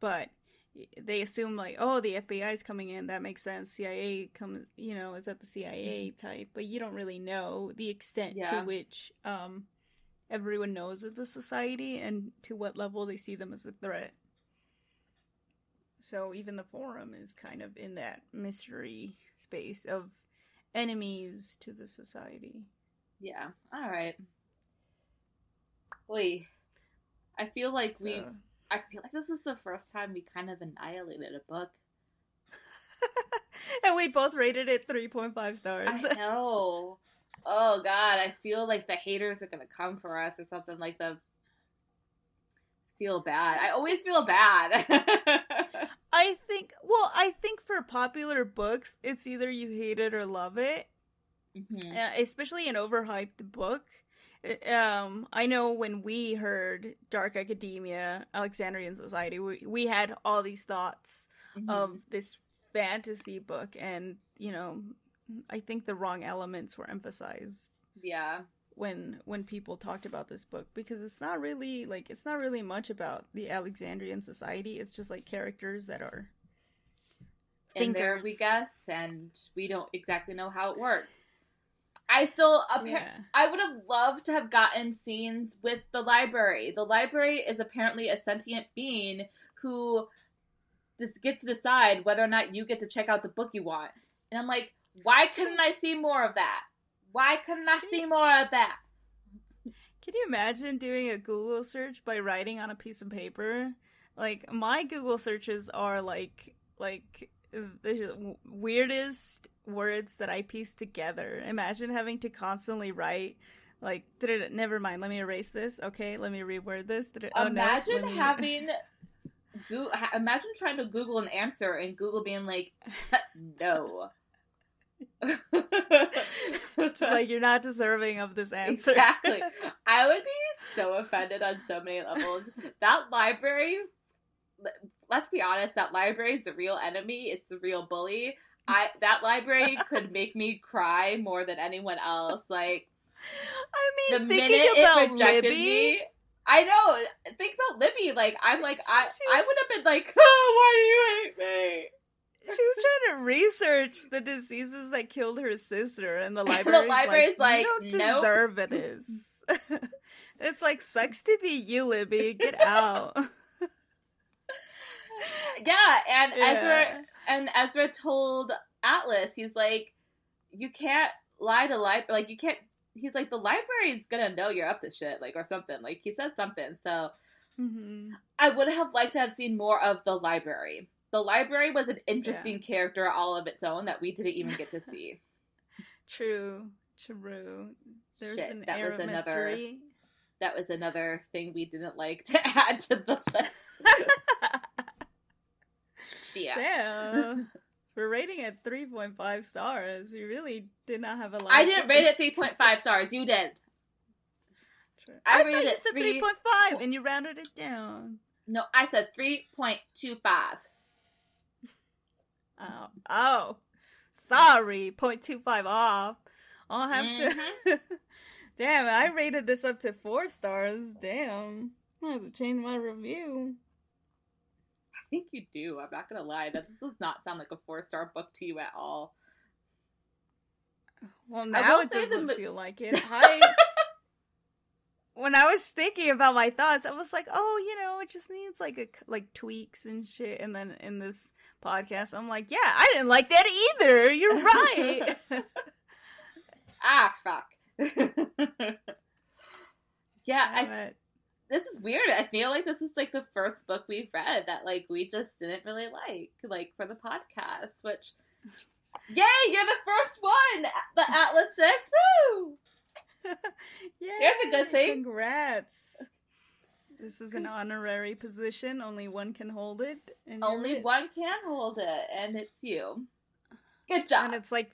but they assume like, oh, the FBI is coming in. That makes sense. CIA come, you know, is that the CIA type? But you don't really know the extent Mm-hmm. Yeah. to which um, everyone knows of the society and to what level they see them as a threat. So even the forum is kind of in that mystery space of enemies to the society. Yeah. All right. Wait. I feel like we. So- I feel like this is the first time we kind of annihilated a book. and we both rated it 3.5 stars. I know. Oh God, I feel like the haters are gonna come for us or something like the. Feel bad. I always feel bad. I think well, I think for popular books, it's either you hate it or love it. Mm-hmm. Uh, especially an overhyped book. Uh, um, I know when we heard Dark Academia, Alexandrian Society, we, we had all these thoughts mm-hmm. of this fantasy book, and you know, I think the wrong elements were emphasized. Yeah. When when people talked about this book because it's not really like it's not really much about the Alexandrian society. It's just like characters that are in there we guess and we don't exactly know how it works. I still yeah. I would have loved to have gotten scenes with the library. The library is apparently a sentient being who just gets to decide whether or not you get to check out the book you want. And I'm like, why couldn't I see more of that? Why couldn't I see more of that? Can you imagine doing a Google search by writing on a piece of paper? Like my Google searches are like like the weirdest words that I piece together. Imagine having to constantly write like never mind let me erase this okay let me reword this oh, imagine no, having Go- imagine trying to google an answer and google being like no it's like you're not deserving of this answer. Exactly. I would be so offended on so many levels. That library, let's be honest, that library is the real enemy. It's the real bully. I that library could make me cry more than anyone else. Like, I mean, the minute it rejected Libby, me, I know. Think about Libby. Like, I'm like, I, I would have been like, oh, why do you hate me? She was trying to research the diseases that killed her sister, and the library. the library's like, like, you don't nope. deserve it. Is it's like sucks to be you, Libby. Get out. yeah, and yeah. Ezra and Ezra told Atlas, he's like, you can't lie to library. Like you can't. He's like, the library's gonna know you're up to shit, like or something. Like he says something. So. Mm-hmm. I would have liked to have seen more of the library the library was an interesting yeah. character all of its own that we didn't even get to see. true, true. There's Shit, an that was another. Mystery. That was another thing we didn't like to add to the list. Shit. Damn. We're rating it 3.5 stars. We really did not have a lot. I didn't rate it 3.5 stars. You did. True. I, I rated it 3.5 and you rounded it down. No, I said 3.25. Oh, oh, sorry, 0.25 off. I'll have mm-hmm. to. Damn, I rated this up to four stars. Damn, I have to change my review. I think you do. I'm not gonna lie. That this does not sound like a four star book to you at all. Well, now it doesn't feel like it. I when I was thinking about my thoughts, I was like, oh, you know, it just needs like a like tweaks and shit. And then in this podcast, I'm like, yeah, I didn't like that either. You're right. ah, fuck. yeah, I, this is weird. I feel like this is like the first book we've read that like we just didn't really like, like for the podcast. Which, yay, you're the first one. The Atlas Six. Woo! Yeah, There's a good thing. Congrats. This is an honorary position. Only one can hold it. Only one can hold it, and it's you. Good job. And it's like,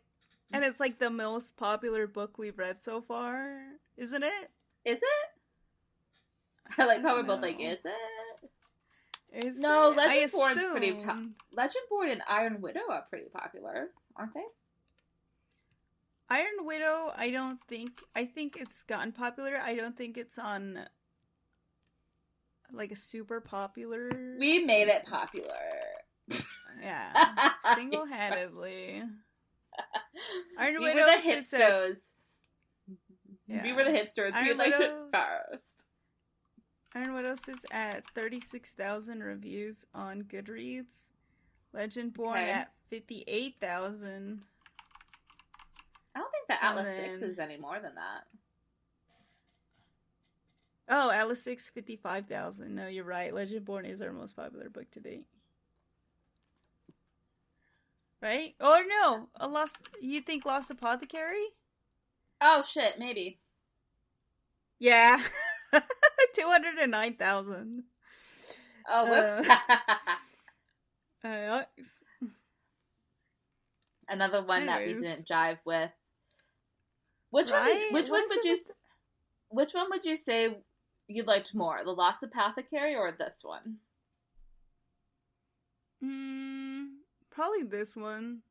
and it's like the most popular book we've read so far, isn't it? Is it? I like how we're both like, is it? Is no, Legendborn's pretty top. Legendborn and Iron Widow are pretty popular, aren't they? Iron Widow, I don't think. I think it's gotten popular. I don't think it's on like a super popular. We made it popular. Yeah, single handedly. Iron we Widow were the hipsters. Yeah. We were the hipsters. Iron we liked it first. Iron Widow sits at thirty-six thousand reviews on Goodreads. Legendborn okay. at fifty-eight thousand. I don't think the Atlas then... 6 is any more than that. Oh, Atlas 6, 55,000. No, you're right. Legendborn is our most popular book to date. Right? Oh, no. A lost. You think Lost Apothecary? Oh, shit. Maybe. Yeah. 209,000. Oh, whoops. Uh, Uh, Another one that we didn't jive with. Which one? Right? Did, which one would you? Which one would you say you liked more, The Lost Apothecary or this one? mm, probably this one.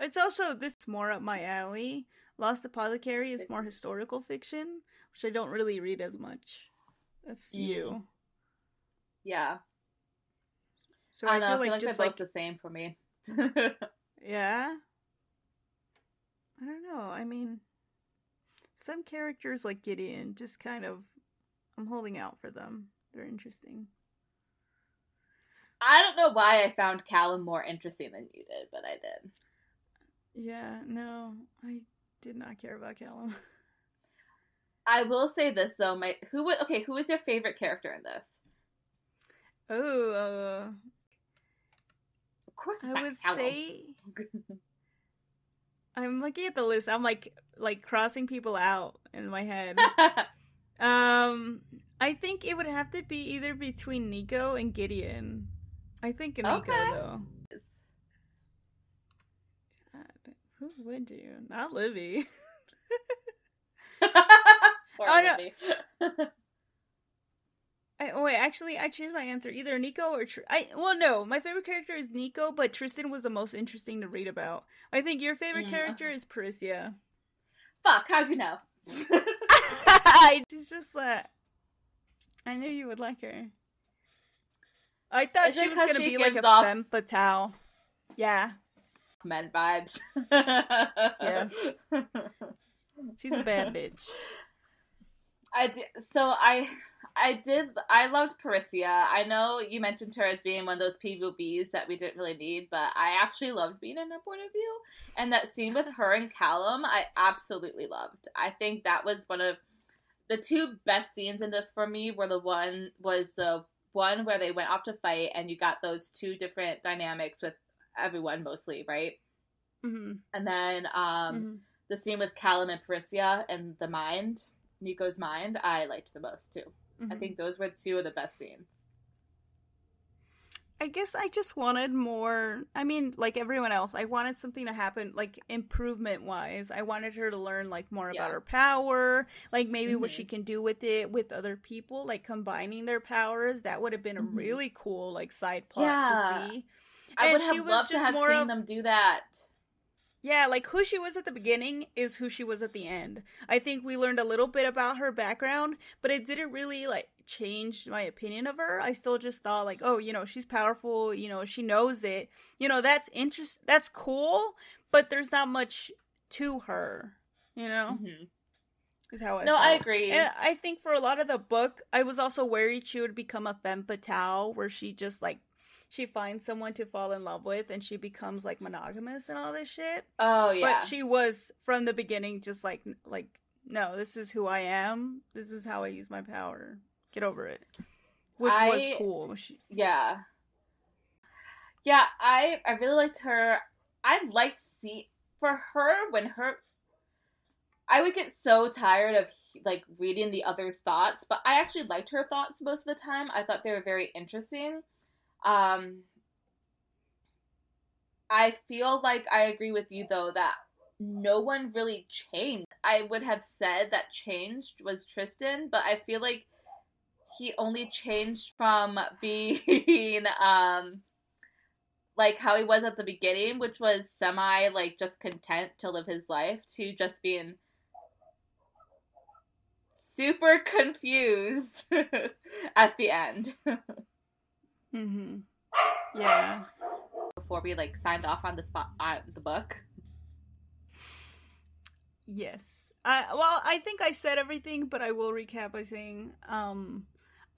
It's also this more up my alley. Lost Apothecary is more historical fiction, which I don't really read as much. That's Mm. you. Yeah, So I I, know. feel I feel like, like, just they're like both the same for me. yeah. I don't know. I mean, some characters like Gideon just kind of I'm holding out for them. They're interesting. I don't know why I found Callum more interesting than you did, but I did. Yeah, no, I did not care about Callum. I will say this though, my who would okay, who is your favorite character in this? Oh, uh, Of course, I would Callum. say I'm looking at the list. I'm like like crossing people out in my head. um, I think it would have to be either between Nico and Gideon. I think Nico Okay. though. God, who would you? Not Libby. Poor Oh, no. I, oh wait, actually, I changed my answer. Either Nico or Tr- I. Well, no, my favorite character is Nico, but Tristan was the most interesting to read about. I think your favorite Mm, character is Parisa. Fuck, how'd you know? She's just that. I knew you would like her. I thought Is she was gonna she be like a off- femme fatale. Yeah, Men vibes. Yes. she's a bad bitch. I did, so I I did I loved Parisa. I know you mentioned her as being one of those PVBs that we didn't really need, but I actually loved being in her point of view. And that scene with her and Callum, I absolutely loved. I think that was one of the two best scenes in this for me. Were the one was the one where they went off to fight, and you got those two different dynamics with everyone mostly, right? hmm And then um, the scene with Callum and Parisa and the mind, Nico's mind, I liked the most too. I Mhm. think those were two of the best scenes. I guess I just wanted more. I mean, like everyone else, I wanted something to happen, like improvement wise. I wanted her to learn like more Yeah. about her power, like maybe what Mhm. she can do with it with other people, like combining their powers. That would have been a Mhm. really cool like side plot Yeah. to see. I And would have loved to have seen of- them do that. Yeah, like who she was at the beginning is who she was at the end. I think we learned a little bit about her background, but it didn't really like change my opinion of her. I still just thought like, oh, you know, she's powerful, you know, she knows it. You know, that's interest that's cool, but there's not much to her, you know? Mhm. Is how I No, I agree. And I think for a lot of the book, I was also worried she would become a femme fatale, where she just like she finds someone to fall in love with, and she becomes like monogamous and all this shit. oh yeah, But she was from the beginning just like like no, this is who I am. This is how I use my power. Get over it. Which I- was cool. She, yeah, yeah. I I really liked her. I liked see for her when her. I would get so tired of like reading the others' thoughts, but I actually liked her thoughts most of the time. I thought they were very interesting. Um, I feel like I agree with you though that no one really changed. I would have said that changed was Tristan, but I feel like he only changed from being um like how he was at the beginning, which was semi like just content to live his life, to just being super confused at the end. hmm Yeah. Before we like signed off on the spot on the book. Yes. I well, I think I said everything, but I will recap by saying um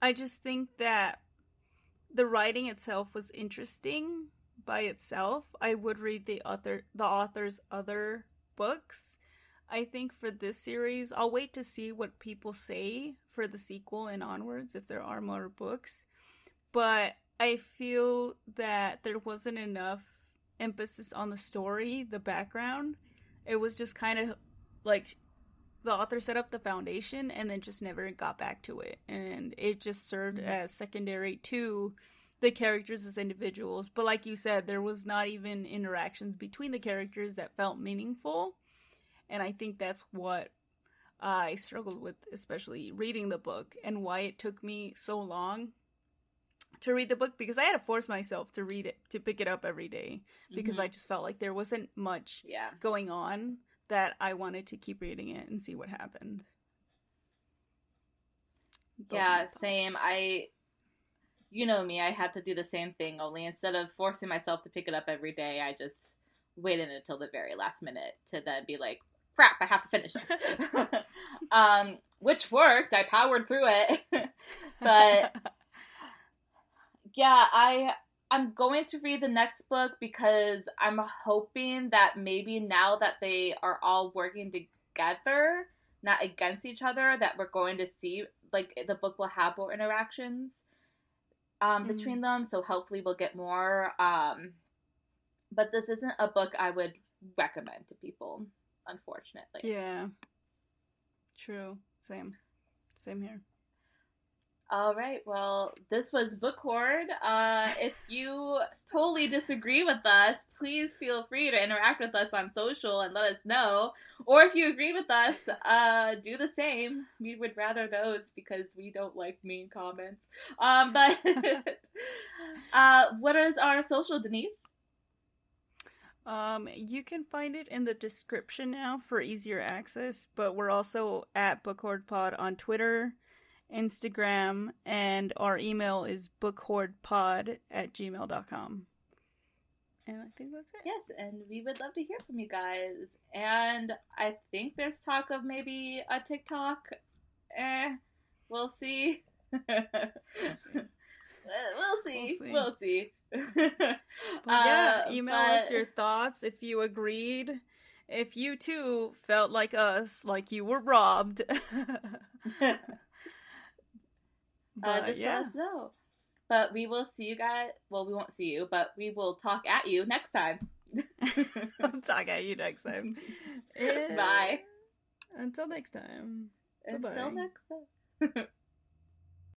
I just think that the writing itself was interesting by itself. I would read the author the author's other books. I think for this series, I'll wait to see what people say for the sequel and onwards if there are more books. But I feel that there wasn't enough emphasis on the story, the background. It was just kind of like the author set up the foundation and then just never got back to it and it just served Mhm. as secondary to the characters as individuals. But like you said, there was not even interactions between the characters that felt meaningful. And I think that's what I struggled with, especially reading the book, and why it took me so long to read the book because I had to force myself to read it, to pick it up every day because mm-hmm. I just felt like there wasn't much yeah. going on that I wanted to keep reading it and see what happened. Those yeah, same. I you know me, I had to do the same thing, only instead of forcing myself to pick it up every day, I just waited until the very last minute to then be like, crap, I have to finish it. um, which worked. I powered through it. but yeah, I I'm going to read the next book because I'm hoping that maybe now that they are all working together, not against each other, that we're going to see like the book will have more interactions um, mm-hmm. between them. So hopefully we'll get more. Um, but this isn't a book I would recommend to people, unfortunately. Yeah. True. Same. Same here. All right. Well, this was Book Hoard. Uh, if you totally disagree with us, please feel free to interact with us on social and let us know. Or if you agree with us, uh, do the same. We would rather those because we don't like mean comments. Um, but uh, what is our social, Denise? Um, you can find it in the description now for easier access, but we're also at Book Hoard Pod on Twitter Instagram, and our email is bookhoardpod at gmail.com. And I think that's it. Yes, and we would love to hear from you guys. And I think there's talk of maybe a TikTok. Eh, we'll see. we'll see. we'll see. We'll see. but yeah, uh, email but... us your thoughts if you agreed. If you too felt like us, like you were robbed. uh, just yeah. let us know. But we will see you guys. Well, we won't see you, but we will talk at you next time. I'll talk at you next time. Bye. Until next time. Until Bye-bye. next time.